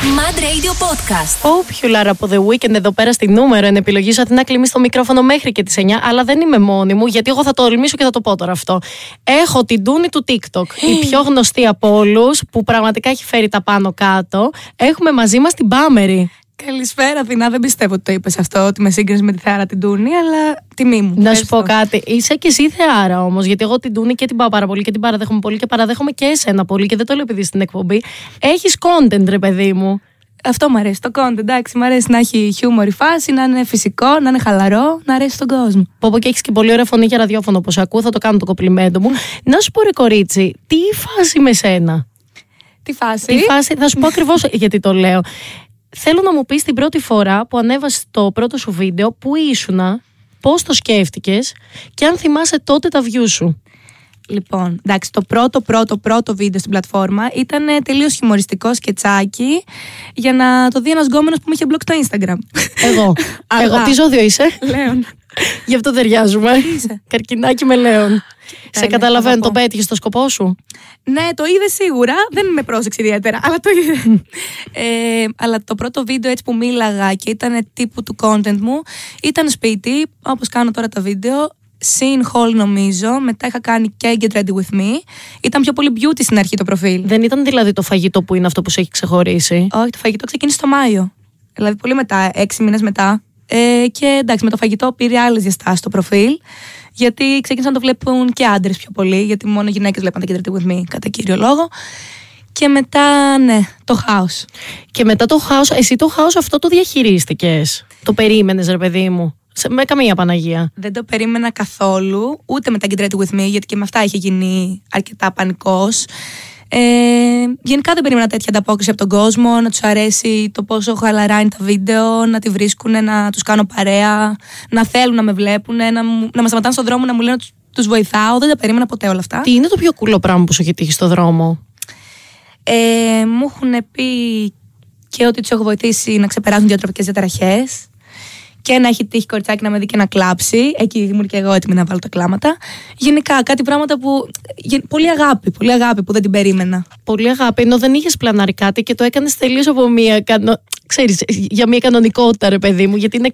Mad Radio Podcast. Popular από The Weekend εδώ πέρα στη νούμερο εν επιλογή σου να κλείσει το μικρόφωνο μέχρι και τις 9, αλλά δεν είμαι μόνη μου, γιατί εγώ θα το ορμήσω και θα το πω τώρα αυτό. Έχω την Τούνη του TikTok, η πιο γνωστή από όλους, που πραγματικά έχει φέρει τα πάνω κάτω. Έχουμε μαζί μας την Πάμερη. Καλησπέρα, Αθηνά. Δεν πιστεύω ότι το είπες αυτό, ότι με σύγκρισε με τη Θεάρα την Τούνη, αλλά τιμή μου. Να σου πω κάτι. Είσαι και εσύ θεάρα όμως, γιατί εγώ την Τούνη και την πάω πάρα πολύ και την παραδέχομαι πολύ και παραδέχομαι και εσένα πολύ και δεν το λέω επειδή στην εκπομπή. Έχεις content, ρε παιδί μου. Αυτό μου αρέσει. Το content, εντάξει. Μου αρέσει να έχει χιούμορ η φάση, να είναι φυσικό, να είναι χαλαρό, να αρέσει στον κόσμο. Πω πω και έχεις και πολύ ωραία φωνή για ραδιόφωνο όπω ακούω, θα το κάνω το κοπλιμέντο μου. να σου πω ρε κορίτσι, τι φάση με σένα; Τι φάση; Τι φάση, θα σου πω ακριβώς γιατί το λέω. Θέλω να μου πεις την πρώτη φορά που ανέβασες το πρώτο σου βίντεο, που ήσουνα, πώς το σκέφτηκες και αν θυμάσαι τότε τα views σου. Λοιπόν, εντάξει, το πρώτο, πρώτο, πρώτο βίντεο στην πλατφόρμα ήταν τελείως χιουμοριστικό σκετσάκι για να το δει ένας γκόμενος που με είχε μπλοκ στο Instagram. Εγώ. Εγώ. Τι ζώδιο είσαι, Λέων. Γι' αυτό ταιριάζουμε. είσαι. Καρκινάκι με λέον. Σε ναι, καταλαβαίνω, αγαπώ. το πέτυχες στο σκοπό σου; Ναι, το είδε σίγουρα. Δεν με πρόσεξε ιδιαίτερα, αλλά το είδε. ε, αλλά το πρώτο βίντεο έτσι που μίλαγα και ήταν τύπου του content μου ήταν σπίτι, όπως κάνω τώρα τα βίντεο. Scene haul νομίζω. Μετά είχα κάνει και Get Ready With Me. Ήταν πιο πολύ beauty στην αρχή το προφίλ. Δεν ήταν δηλαδή το φαγητό που είναι αυτό που σε έχει ξεχωρίσει; Όχι, το φαγητό ξεκίνησε το Μάιο. Δηλαδή πολύ μετά, έξι μήνες μετά. Ε, και εντάξει, με το φαγητό πήρε άλλες διαστάσεις το προφίλ. Γιατί ξεκίνησαν να το βλέπουν και άντρες πιο πολύ. Γιατί μόνο γυναίκες βλέπαν τα Get Ready With Me κατά κύριο λόγο. Και μετά, ναι, το χάος. Και μετά το χάος, εσύ το χάος αυτό το διαχειρίστηκες. Το περίμενες, ρε παιδί μου. Σε- Με καμία Παναγία. Δεν το περίμενα καθόλου, ούτε με τα Get Ready With Me, γιατί και με αυτά είχε γίνει αρκετά πανικός. Ε, γενικά δεν περίμενα τέτοια ανταπόκριση από τον κόσμο, να τους αρέσει το πόσο χαλαρά είναι τα βίντεο, να τη βρίσκουν, να τους κάνω παρέα, να θέλουν να με βλέπουν, να, μου- να με σταματάνε στον δρόμο να μου λένε ότι τους βοηθάω. Δεν τα περίμενα ποτέ όλα αυτά. Τι είναι το πιο κουλό πράγμα που σου έχει τύχει στο δρόμο; Ε, μου έχουν πει και ότι τους έχω βοηθήσει να ξεπεράσουν διατροφικέ διαταραχές. Και να έχει τύχει κοριτσάκι να με δει και να κλάψει. Εκεί ήμουν και εγώ έτοιμη να βάλω τα κλάματα. Γενικά κάτι πράγματα που. γε- Πολύ αγάπη, πολύ αγάπη που δεν την περίμενα. Πολύ αγάπη, ενώ δεν είχες πλανάρει κάτι και το έκανες τελείως από μία. Κανο... Ξέρεις, για μια κανονικότητα, ρε παιδί μου. Γιατί είναι,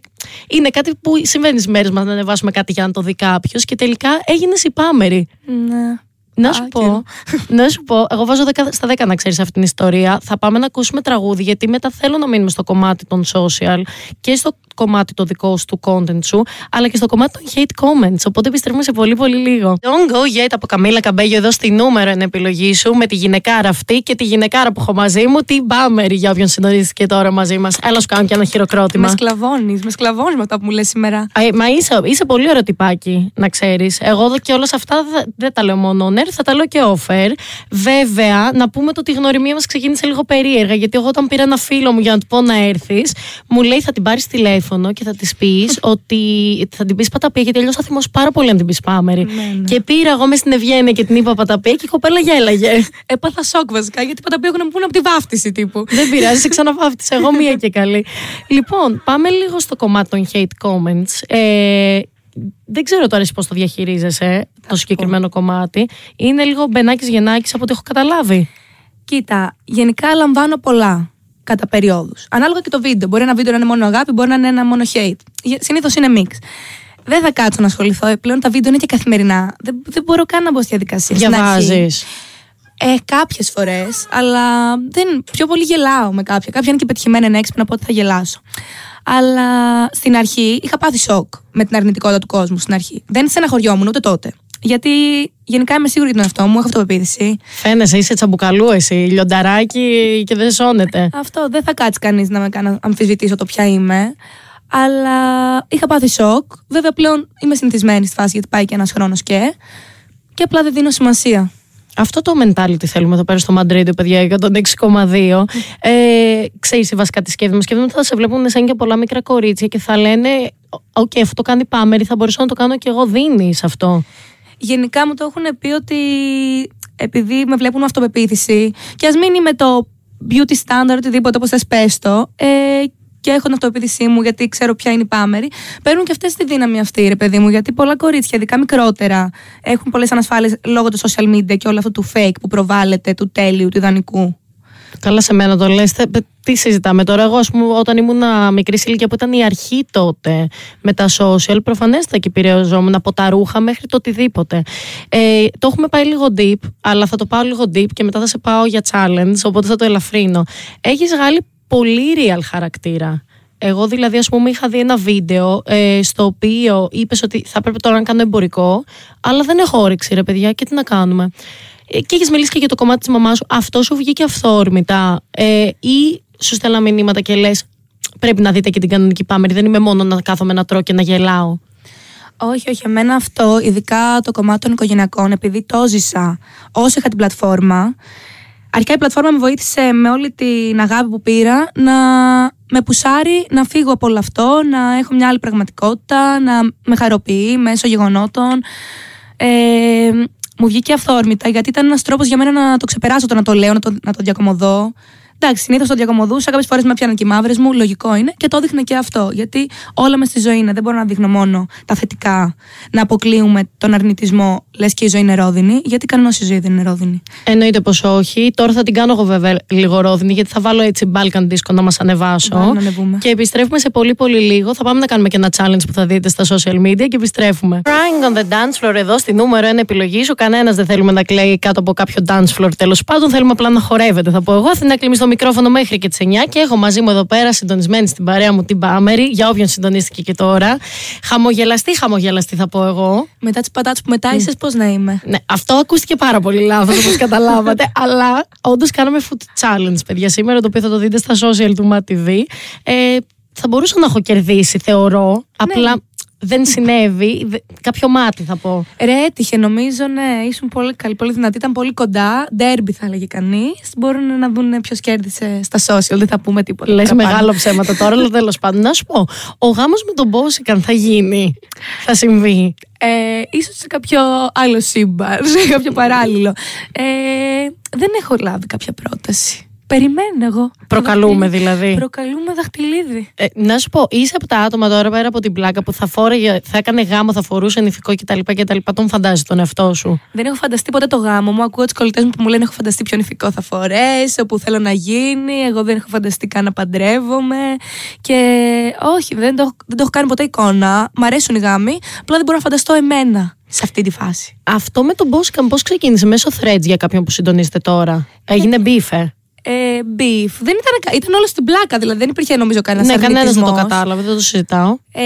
είναι κάτι που συμβαίνει στις μέρες μας να ανεβάσουμε κάτι για να το δει κάποιος και τελικά έγινες υπάμερη. Ναι. Να Α, σου πω, καιρό. να σου πω, εγώ βάζω 10 στα 10 να ξέρεις αυτή την ιστορία. Θα πάμε να ακούσουμε τραγούδι, γιατί μετά θέλω να μείνουμε στο κομμάτι των social και στο κομμάτι το δικό σου του content σου, αλλά και στο κομμάτι των hate comments. Οπότε επιστρέφουμε σε πολύ πολύ λίγο. Don't go yet από Καμίλα Καμπέγιο εδώ στη νούμερο εν επιλογή σου με τη γυναικάρα αυτή και τη γυναικάρα που έχω μαζί μου, την Μπάμερη για όποιον συντονίστηκε τώρα μαζί μας. Έλα σου κάνω και ένα Με χειροκρότημα. σκλαβώνεις, με σκλαβώνεις με αυτά που μου λες σήμερα. Ε, μα είσαι, είσαι πολύ ωραίο τυπάκι, να ξέρεις. Εγώ και όλα αυτά δεν δεν τα λέω μόνο on air, θα τα λέω και offer. Βέβαια, να πούμε το ότι η γνωριμία μας ξεκίνησε λίγο περίεργα. Γιατί εγώ όταν πήρα ένα φίλο μου για να του πω να έρθεις, μου λέει θα την πάρεις τηλέφωνο και θα της πεις ότι. θα την πεις παταπία, γιατί αλλιώς θα θυμώσω πάρα πολύ αν την πεις πάμερη. ναι. Και πήρα εγώ μες στην Ευγένεια και την είπα παταπία και η κοπέλα γέλαγε. Έπαθα σοκ βασικά, γιατί πάντα πήγαν να μου πούνε από τη βάφτιση τύπου. Δεν πειράζει, σε ξαναβάφτισα εγώ μία και καλή. Λοιπόν, πάμε λίγο στο κομμάτι των hate comments. Ε, δεν ξέρω τώρα εσύ πώς το διαχειρίζεσαι το συγκεκριμένο κομμάτι. Είναι λίγο μπενάκης γεννάκης από ό,τι έχω καταλάβει. Κοίτα, γενικά λαμβάνω πολλά κατά περιόδους. Ανάλογα και το βίντεο. Μπορεί ένα βίντεο να είναι μόνο αγάπη, μπορεί να είναι ένα μόνο hate. Συνήθως είναι mix. Δεν θα κάτσω να ασχοληθώ. Ε, Πλέον τα βίντεο είναι και καθημερινά. Δεν, δεν μπορώ καν να μπω στη διαδικασία. Στην αρχή. Διαβάζεις. Ε, κάποιες φορές, αλλά δεν, πιο πολύ γελάω με κάποια. Κάποια είναι και πετυχημένα, είναι έξυπνα, οπότε θα γελάσω. Αλλά στην αρχή είχα πάθει σοκ με την αρνητικότητα του κόσμου στην αρχή. Δεν στεναχωριόμουν ούτε τότε. Γιατί γενικά είμαι σίγουρη για τον εαυτό μου, έχω αυτοπεποίθηση. Φαίνεσαι, είσαι τσαμπουκαλού εσύ, λιονταράκι και δεν σώνεται. Αυτό δεν θα κάτσει κανείς να με κάνει να αμφισβητήσω το ποια είμαι. Αλλά είχα πάθει σοκ. Βέβαια πλέον είμαι συνηθισμένη στη φάση γιατί πάει και ένας χρόνος και. Και απλά δεν δίνω σημασία. Αυτό το mentality θέλουμε εδώ πέρα στο Madrid, παιδιά, για τον 6,2. Ε, ξέρεις, βασικά τι σκέφτομαι. Σκέφτομαι ότι θα σε βλέπουν σαν και πολλά μικρά κορίτσια και θα λένε Οκ, αυτό το κάνει η Pamairii, θα μπορούσα να το κάνω και εγώ. Δίνεις αυτό. Γενικά μου το έχουν πει ότι επειδή με βλέπουν με αυτοπεποίθηση και ας μην είμαι το beauty standard, οτιδήποτε όπως θες πες το, ε, και έχω την αυτοπεποίθησή μου γιατί ξέρω ποια είναι η Pamairii, παίρνουν και αυτές τη δύναμη αυτή, ρε παιδί μου. Γιατί πολλά κορίτσια, ειδικά μικρότερα, έχουν πολλές ανασφάλειες λόγω του social media και όλο αυτό του fake που προβάλλεται, του τέλειου, του ιδανικού. Καλά σε μένα το λες. Θε- Τι συζητάμε τώρα. Εγώ, ας πούμε, όταν ήμουν μικρή σε ηλικία που ήταν η αρχή τότε με τα social, προφανέστατα και επηρεαζόμουν από τα ρούχα μέχρι το οτιδήποτε. Ε, το έχουμε πάει λίγο deep, αλλά θα το πάω λίγο deep και μετά θα σε πάω για challenge, οπότε θα το ελαφρύνω. Έχεις βγάλει πολύ real χαρακτήρα. Εγώ δηλαδή, ας πούμε, είχα δει ένα βίντεο ε, στο οποίο είπες ότι θα πρέπει τώρα να κάνω εμπορικό, αλλά δεν έχω όρεξη, ρε παιδιά, και τι να κάνουμε. Ε, και έχεις μιλήσει και για το κομμάτι της μαμάς σου. Αυτό σου βγήκε αυθόρμητα, ε, ή σου στέλνα μηνύματα και λες: Πρέπει να δείτε και την κανονική πάμερη. Δεν είμαι μόνο να κάθομαι να τρώω και να γελάω. Όχι, όχι. Εμένα αυτό, ειδικά το κομμάτι των οικογενειακών, επειδή το ζήσα όσο είχα την πλατφόρμα, αρχικά η πλατφόρμα με βοήθησε με όλη την αγάπη που πήρα να με πουσάρει να φύγω από όλο αυτό, να έχω μια άλλη πραγματικότητα, να με χαροποιεί μέσω γεγονότων. Ε, μου βγήκε αυθόρμητα γιατί ήταν ένας τρόπος για μένα να το ξεπεράσω το να το λέω, να το, να το διακομωδώ. Εντάξει, συνήθως το διακομωδούσα, κάποιες φορές με πιάναν και οι μαύρες μου, λογικό είναι και το δείχνα και αυτό. Γιατί όλα μες στη ζωή είναι. Δεν μπορώ να δείχνω μόνο τα θετικά, να αποκλείουμε τον αρνητισμό, λες και η ζωή είναι ρόδινη, γιατί κανένας η ζωή δεν είναι ρόδινη. Εννοείται πως όχι. Τώρα θα την κάνω εγώ βέβαια λίγο ρόδινη, γιατί θα βάλω έτσι Balkan Disco να μας ανεβάσω. Βάλε να ανεβούμε. Και επιστρέφουμε σε πολύ πολύ λίγο. Θα πάμε να κάνουμε και ένα challenge που θα δείτε στα social media και επιστρέφουμε. Crying on the dance floor εδώ στη νούμερο 1 επιλογή σου. Κανένας δεν θέλουμε να κλαίει κάτω από κάποιο dance floor τέλος πάντων. Θέλουμε απλά να χορεύετε, θα πω εγώ. Αθηνά κλείνεις το μικρόφωνο μέχρι και τις 9 και έχω μαζί μου εδώ πέρα συντονισμένη στην παρέα μου την Πάμερη, για όποιον συντονίστηκε και τώρα. Χαμογελαστή, χαμογελαστή θα πω εγώ. Μετά τις πατάτες που μετά είσαι, πώς να είμαι; Ναι, αυτό ακούστηκε πάρα πολύ λάθος όπως καταλάβατε. αλλά όντως κάναμε food challenge, παιδιά, σήμερα το οποίο θα το δείτε στα social του MATV. Ε, θα μπορούσα να έχω κερδίσει, θεωρώ. Απλά δεν συνέβη. Δε- Κάποιο μάτι θα πω. Ρε, έτυχε νομίζω, ναι, ήσουν πολύ καλή, πολύ δυνατή, ήταν πολύ κοντά. Ντέρμπι θα έλεγε κανείς. Μπορούν να δουν ποιο κέρδισε στα social, δεν θα πούμε τίποτα. Λες παραπάνω. μεγάλο ψέματα τώρα, αλλά τέλος πάντων. Να σου πω, ο γάμος με τον Μπόσικαν θα γίνει. Θα συμβεί; Ε, ίσως σε κάποιο άλλο σύμπαν, σε κάποιο παράλληλο. Ε, δεν έχω λάβει κάποια πρόταση. Περιμένω εγώ. Προκαλούμε δηλαδή. Προκαλούμε δαχτυλίδι. Ε, να σου πω, είσαι από τα άτομα τώρα πέρα από την πλάκα που θα φόρεγε, θα έκανε γάμο, θα φορούσε νηφικό κτλ. κτλ. Τον φαντάζει τον εαυτό σου. Δεν έχω φανταστεί ποτέ το γάμο μου. Ακούω του κολλητές μου που μου λένε έχω φανταστεί ποιο νηφικό θα φορέσω, που θέλω να γίνει. Εγώ δεν έχω φανταστεί καν να παντρεύομαι. Και όχι, δεν το, έχω- δεν το έχω κάνει ποτέ εικόνα. Μ' αρέσουν οι γάμοι. Απλά δεν μπορώ να φανταστώ εμένα σε αυτή τη φάση. Αυτό με τον Μπόσικαν πώς ξεκίνησε, μέσω threads για κάποιον που συντονίζεται τώρα; Έγινε μπίφε. Ε, beef. Δεν ήταν, κα- ήταν όλο στην πλάκα, δηλαδή δεν υπήρχε νομίζω κανένας Ναι, κανένας δεν το κατάλαβε, δεν το συζητάω. Ε,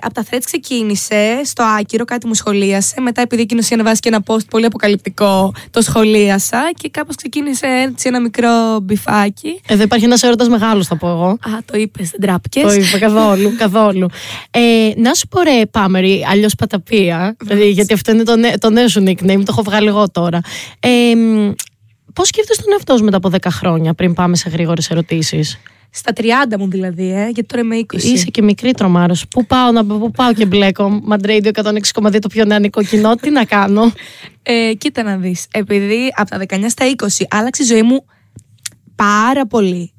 από τα threads ξεκίνησε στο άκυρο, κάτι μου σχολίασε. Μετά, επειδή εκείνος είχε ανεβάσει και ένα post πολύ αποκαλυπτικό, το σχολίασα και κάπως ξεκίνησε έτσι ένα μικρό μπιφάκι. Ε, δεν υπάρχει ένας έρωτας μεγάλος, θα πω εγώ. Α, το είπες, δεν τράπηκες. Το είπα καθόλου, καθόλου. Ε, να σου πω ρε Πάμερη, αλλιώς Παταπία, δηλαδή, γιατί αυτό είναι το, νέ- το νέο σου nickname, το έχω βγάλει εγώ τώρα. Ε, Πώς σκέφτεσαι τον εαυτό σου μετά από 10 χρόνια, πριν πάμε σε γρήγορες ερωτήσεις; Στα 30 μου δηλαδή, ε, γιατί τώρα είμαι 20. Είσαι και μικρή τρομάρος. Πού πάω, να, πού πάω και μπλέκω. Μαντρέιντιο 106,2 το πιο νεανικό κοινό, τι να κάνω; Ε, κοίτα να δεις, επειδή από τα 19 στα 20 άλλαξε η ζωή μου πάρα πολύ.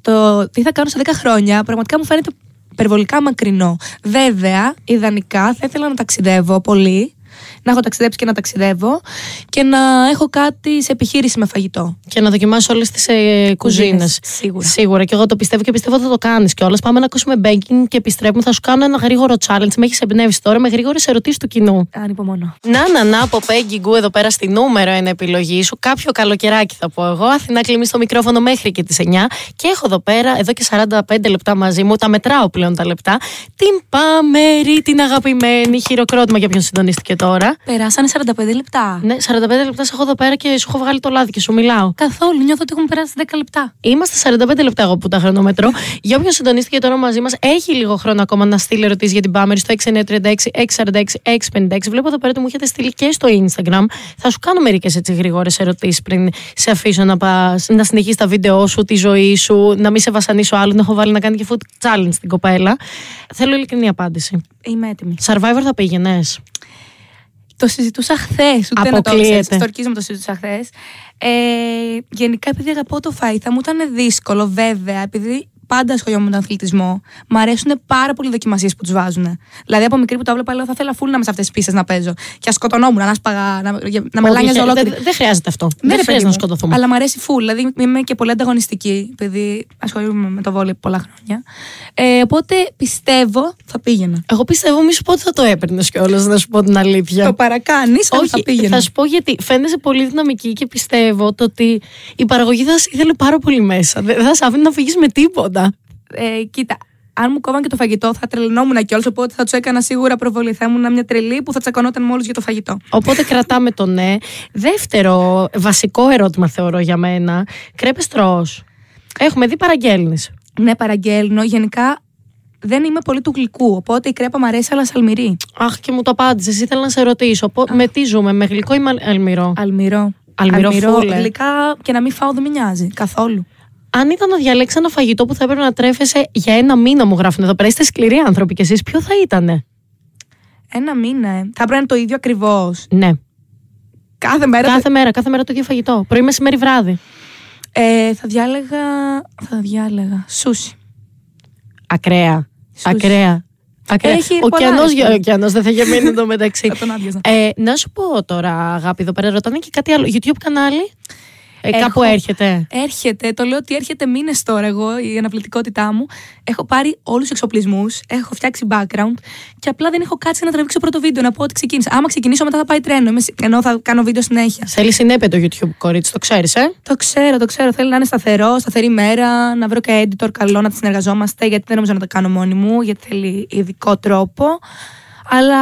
Το τι θα κάνω σε 10 χρόνια πραγματικά μου φαίνεται υπερβολικά μακρινό. Βέβαια, ιδανικά θα ήθελα να ταξιδεύω πολύ, να έχω ταξιδέψει και να ταξιδεύω και να έχω κάτι σε επιχείρηση με φαγητό. Και να δοκιμάσει όλες τις ε, κουζίνες. Κουζίνες, σίγουρα. Σίγουρα. Και εγώ το πιστεύω και πιστεύω ότι θα το κάνεις κιόλας. Πάμε να ακούσουμε banking και επιστρέφουμε. Θα σου κάνω ένα γρήγορο challenge. Με έχεις εμπνεύσει τώρα με γρήγορες ερωτήσεις του κοινού. Ανυπομονώ. Να, να, να, από Peggy Γκου εδώ πέρα στη νούμερο ένα επιλογή σου. Κάποιο καλοκαιράκι θα πω εγώ. Αθηνά κλείνεις το μικρόφωνο μέχρι και τις 9. Και έχω εδώ πέρα, εδώ και 45 λεπτά μαζί μου, τα μετράω πλέον τα λεπτά. Την Πάμερη, την αγαπημένη. Χειροκρότημα για ποιον συντονίστηκε τώρα. Περάσανε 45 λεπτά. Ναι, 45 λεπτά σε έχω εδώ πέρα και σου έχω βγάλει το λάδι και σου μιλάω. Καθόλου, νιώθω ότι έχουν περάσει 10 λεπτά. Είμαστε 45 λεπτά εγώ που τα χρονομετρώ. για όποιον συντονίστηκε τώρα μαζί μας, έχει λίγο χρόνο ακόμα να στείλει ερωτήσεις για την Πάμερη στο 6936 646 656. Βλέπω εδώ πέρα ότι μου έχετε στείλει και στο Instagram. Θα σου κάνω μερικές έτσι γρήγορες ερωτήσεις πριν σε αφήσω να, πας, να συνεχίσεις τα βίντεο σου, τη ζωή σου, να μην σε βασανίσω άλλο. Να έχω βάλει να κάνει και food challenge στην κοπέλα. Θέλω ειλικρινή απάντηση. Είμαι έτοιμη. Survivor θα πήγαινες; Το συζητούσα χθες. Ούτε να το Αποκλείεται. ξέρεις. Στο ορκίζομαι το συζητούσα χθες. Ε, γενικά, επειδή αγαπώ το φαΐ, θα μου ήταν δύσκολο, βέβαια, επειδή πάντα ασχολιόμουν με τον αθλητισμό, μου αρέσουν πάρα πολύ οι δοκιμασίες που τους βάζουν. Δηλαδή από μικρή που το έβλεπα, λέω θα ήθελα φούλ να είμαι σε αυτές τις πίστες να παίζω. Και ας σκοτωνόμουν, να σπαγά, να, να με λάνιαζε ολόκληρη. Δεν δεν χρειάζεται αυτό. Ναι, δεν ρε, χρειάζεται να παιδί μου, σκοτωθούμε. Αλλά μου αρέσει φουλ. Δηλαδή είμαι και πολύ ανταγωνιστική, επειδή ασχολούμαι με το βόλιο πολλά χρόνια. Ε, οπότε πιστεύω θα πήγαινα. Εγώ πιστεύω, μη σου πω ότι θα το έπαιρνες κιόλας, να σου πω την αλήθεια. Το παρακάνεις, αλλά Όχι, θα πήγαινα. θα σου πω γιατί φαίνεσαι πολύ δυναμική και πιστεύω το ότι η παραγωγή θα σε ήθελε πάρα πολύ μέσα. Δεν θα σε άφηνε να φύγεις με τίποτα. Ε, κοίτα, αν μου κόβαν και το φαγητό, θα τρελνόμουν κιόλα. Οπότε θα του έκανα σίγουρα προβολή. Θα ήμουν μια τρελή που θα τσακωνόταν με όλου για το φαγητό. Οπότε κρατάμε το ναι. Δεύτερο, βασικό ερώτημα θεωρώ για μένα. Κρέπες τρως. Έχουμε δει παραγγέλνεις. Ναι, παραγγέλνω. Γενικά δεν είμαι πολύ του γλυκού. Οπότε η κρέπα μου αρέσει, αλλά σαλμυρή. Αχ, και μου το απάντησες. Ήθελα να σε ρωτήσω. Πο- με τι ζούμε, με γλυκό ή με αλμυρό. Αλμυρό. Αλμυρό φούλε. Γλυκά και να μην φάω δεν με νοιάζει καθόλου. Αν ήταν να διαλέξει ένα φαγητό που θα έπρεπε να τρέφεσαι για ένα μήνα, μου γράφουν εδώ πέρα. Είστε σκληροί άνθρωποι κι εσείς, ποιο θα ήτανε; Ένα μήνα. ε. Θα πρέπει να είναι το ίδιο ακριβώς. Ναι. Κάθε μέρα. Κάθε μέρα, κάθε μέρα το ίδιο φαγητό. Πρωί, μεσημέρι, βράδυ. Ε, θα διάλεγα. Θα διάλεγα. Σούσι. Ακραία. Σούσι. Ακραία. Ακραία. Έχει Ο πολλά, ωκεανός, ρε φίλε. ο ωκεανός δεν θα γεμίσει εδώ μεταξύ. Θα τον άδειαζα. ε, να σου πω τώρα, αγάπη, εδώ πέρα ρωτάνε και κάτι άλλο. YouTube κανάλι; Ε, Έχω. κάπου έρχεται. Έρχεται, το λέω ότι έρχεται μήνες τώρα εγώ η αναπληκτικότητά μου. Έχω πάρει όλους τους εξοπλισμούς, έχω φτιάξει background και απλά δεν έχω κάτσει να τραβήξω πρώτο βίντεο να πω ότι ξεκίνησα. Άμα ξεκινήσω μετά θα πάει τρένο, είμαι σι- ενώ θα κάνω βίντεο συνέχεια. Θέλεις συνέπεια το YouTube, κορίτσι, το ξέρεις, ε; Το ξέρω, το ξέρω. Θέλει να είναι σταθερό, σταθερή μέρα, να βρω και editor καλό να τη συνεργαζόμαστε, γιατί δεν νομίζω να το κάνω μόνη μου, γιατί θέλει ειδικό τρόπο. Αλλά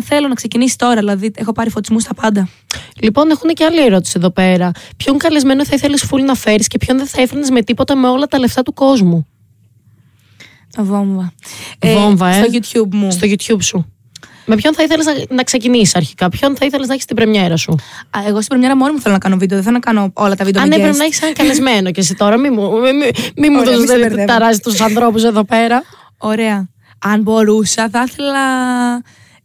θέλω να ξεκινήσει τώρα, δηλαδή έχω πάρει φωτισμούς στα πάντα. Λοιπόν, έχουν και άλλη ερώτηση εδώ πέρα. Ποιον καλεσμένο θα ήθελες full να φέρεις και ποιον δεν θα έφερνες με τίποτα με όλα τα λεφτά του κόσμου; Το βόμβα. Βόμβα, ε. Στο YouTube μου. Στο YouTube σου. Με ποιον θα ήθελες να, να ξεκινήσεις αρχικά, ποιον θα ήθελες να έχεις την πρεμιέρα σου; Α, εγώ στην πρεμιέρα μόνη μου θέλω να κάνω βίντεο, δεν θέλω να κάνω όλα τα βίντεο Αν με έπρεπε guest. να έχεις ένα καλεσμένο και εσύ τώρα, μη μου, μη, μη, μη μου Ωραία, μη σε δώσεις μπερδεύω. ταράζει τους ανθρώπους εδώ πέρα. Ωραία. Αν μπορούσα, θα ήθελα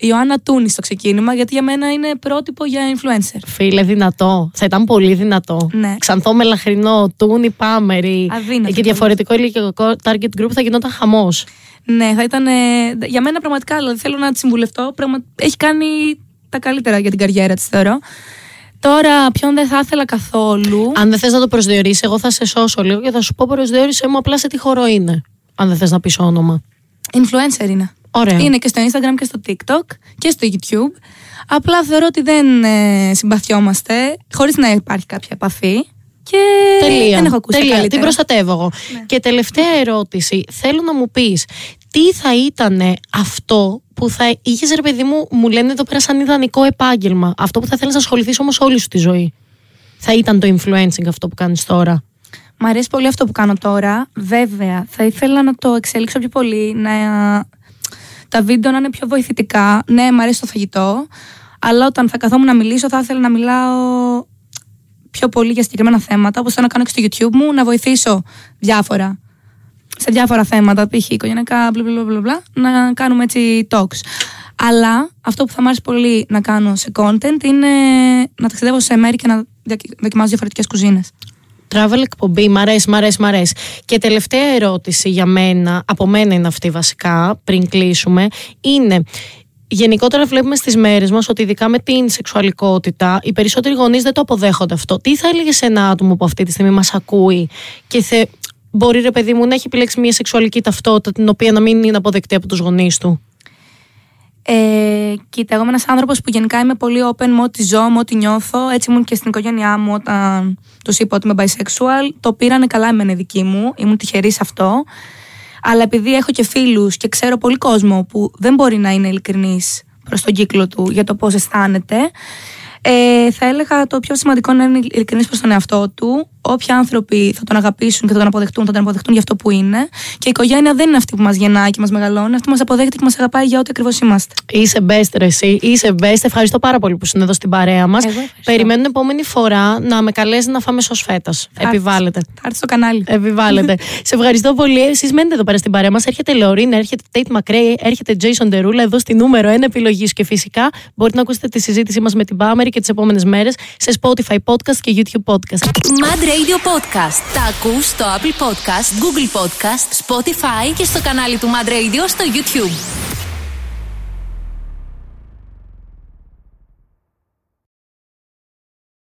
η Ιωάννα Τούνη στο ξεκίνημα, γιατί για μένα είναι πρότυπο για influencer. Φίλε, δυνατό. Θα ήταν πολύ δυνατό. Ναι. Ξανθό με λαχρινό, τούνι, πάμερι. Αδύνατο. Και διαφορετικό ηλικιακό target group θα γινόταν χαμός. Ναι, θα ήταν. ε, για μένα πραγματικά, δηλαδή θέλω να τη συμβουλευτώ. Πραγμα... Έχει κάνει τα καλύτερα για την καριέρα της, θεωρώ. Τώρα, ποιον δεν θα ήθελα καθόλου. Αν δεν θες να το προσδιορίσεις, εγώ θα σε σώσω λίγο και θα σου πω προσδιορίσε μου απλά σε τι χώρο είναι. Αν δεν θες να πεις όνομα. Influencer είναι. Ωραία. Είναι και στο Instagram και στο TikTok και στο YouTube. Απλά θεωρώ ότι δεν ε, συμπαθιόμαστε χωρίς να υπάρχει κάποια επαφή. Και Τελεία. δεν έχω ακούσει Τελεία. καλύτερα. Την προστατεύω εγώ. Και τελευταία ερώτηση. Θέλω να μου πεις τι θα ήταν αυτό που θα είχες, ρε παιδί μου, μου λένε εδώ πέρα σαν ιδανικό επάγγελμα. Αυτό που θα θέλεις να ασχοληθείς όμως όλη σου τη ζωή. Θα ήταν το influencing αυτό που κάνεις τώρα. Μ' αρέσει πολύ αυτό που κάνω τώρα. Βέβαια, θα ήθελα να το εξελίξω πιο πολύ, να τα βίντεο να είναι πιο βοηθητικά. Ναι, μ' αρέσει το φαγητό, αλλά όταν θα καθόμουν να μιλήσω, θα ήθελα να μιλάω πιο πολύ για συγκεκριμένα θέματα, όπως θέλω να κάνω και στο YouTube μου, να βοηθήσω διάφορα. Σε διάφορα θέματα, π.χ. οικογενειακά, μπλα, μπλα, μπλα, μπλα, να κάνουμε έτσι talks. Αλλά αυτό που θα μ' άρεσε πολύ να κάνω σε content είναι να ταξιδεύω σε μέρη και να δια- δοκιμάζω διαφορετικές κουζίνες. Travel εκπομπή, μ' αρέσει, μ' αρέσει, μ' αρέσει. Και τελευταία ερώτηση για μένα, από μένα είναι αυτή βασικά, πριν κλείσουμε, είναι γενικότερα βλέπουμε στις μέρες μας ότι ειδικά με την σεξουαλικότητα οι περισσότεροι γονείς δεν το αποδέχονται αυτό. Τι θα έλεγε σε ένα άτομο που αυτή τη στιγμή μας ακούει και θε, μπορεί ρε παιδί μου να έχει επιλέξει μια σεξουαλική ταυτότητα την οποία να μην είναι αποδεκτή από τους γονείς του; Ε, κοίτα, εγώ είμαι ένας άνθρωπος που γενικά είμαι πολύ open με ό,τι ζω, με ό,τι νιώθω. Έτσι ήμουν και στην οικογένειά μου όταν τους είπα ότι είμαι bisexual. Το πήρανε καλά εμένα οι δικοί μου. Ήμουν τυχερή σε αυτό. Αλλά επειδή έχω και φίλους και ξέρω πολύ κόσμο που δεν μπορεί να είναι ειλικρινή προς τον κύκλο του για το πώς αισθάνεται, ε, θα έλεγα το πιο σημαντικό είναι να είναι ειλικρινή προς τον εαυτό του. Όποιοι άνθρωποι θα τον αγαπήσουν και θα τον αποδεχτούν, θα τον αποδεχτούν για αυτό που είναι. Και η οικογένεια δεν είναι αυτή που μας γεννάει και μας μεγαλώνει. Αυτή που μας αποδέχεται και μας αγαπάει για ό,τι ακριβώς είμαστε. Είσαι best ρε εσύ, είσαι best. Ευχαριστώ πάρα πολύ που ήσουν εδώ στην παρέα μας. Εγώ ευχαριστώ. Περιμένουν επόμενη φορά να με καλέσεις να φάμε σως φέτας. Επιβάλλεται. Θα έρθεις στο κανάλι. Επιβάλλεται. Σε ευχαριστώ πολύ. Εσείς μένετε εδώ πέρα στην παρέα μας. Έρχεται Λεωρίνα, έρχεται Tate McRae, έρχεται Jason Derulo εδώ στη νούμερο 1 επιλογή σου. Και φυσικά μπορείτε να ακούσετε τη συζήτησή μας με την Πάμερη και τις επόμενες μέρες σε Spotify podcast και YouTube podcast. Mad Radio Podcast. Τα ακούς στο Apple Podcast, Google Podcast, Spotify και στο κανάλι του Mad Radio στο YouTube.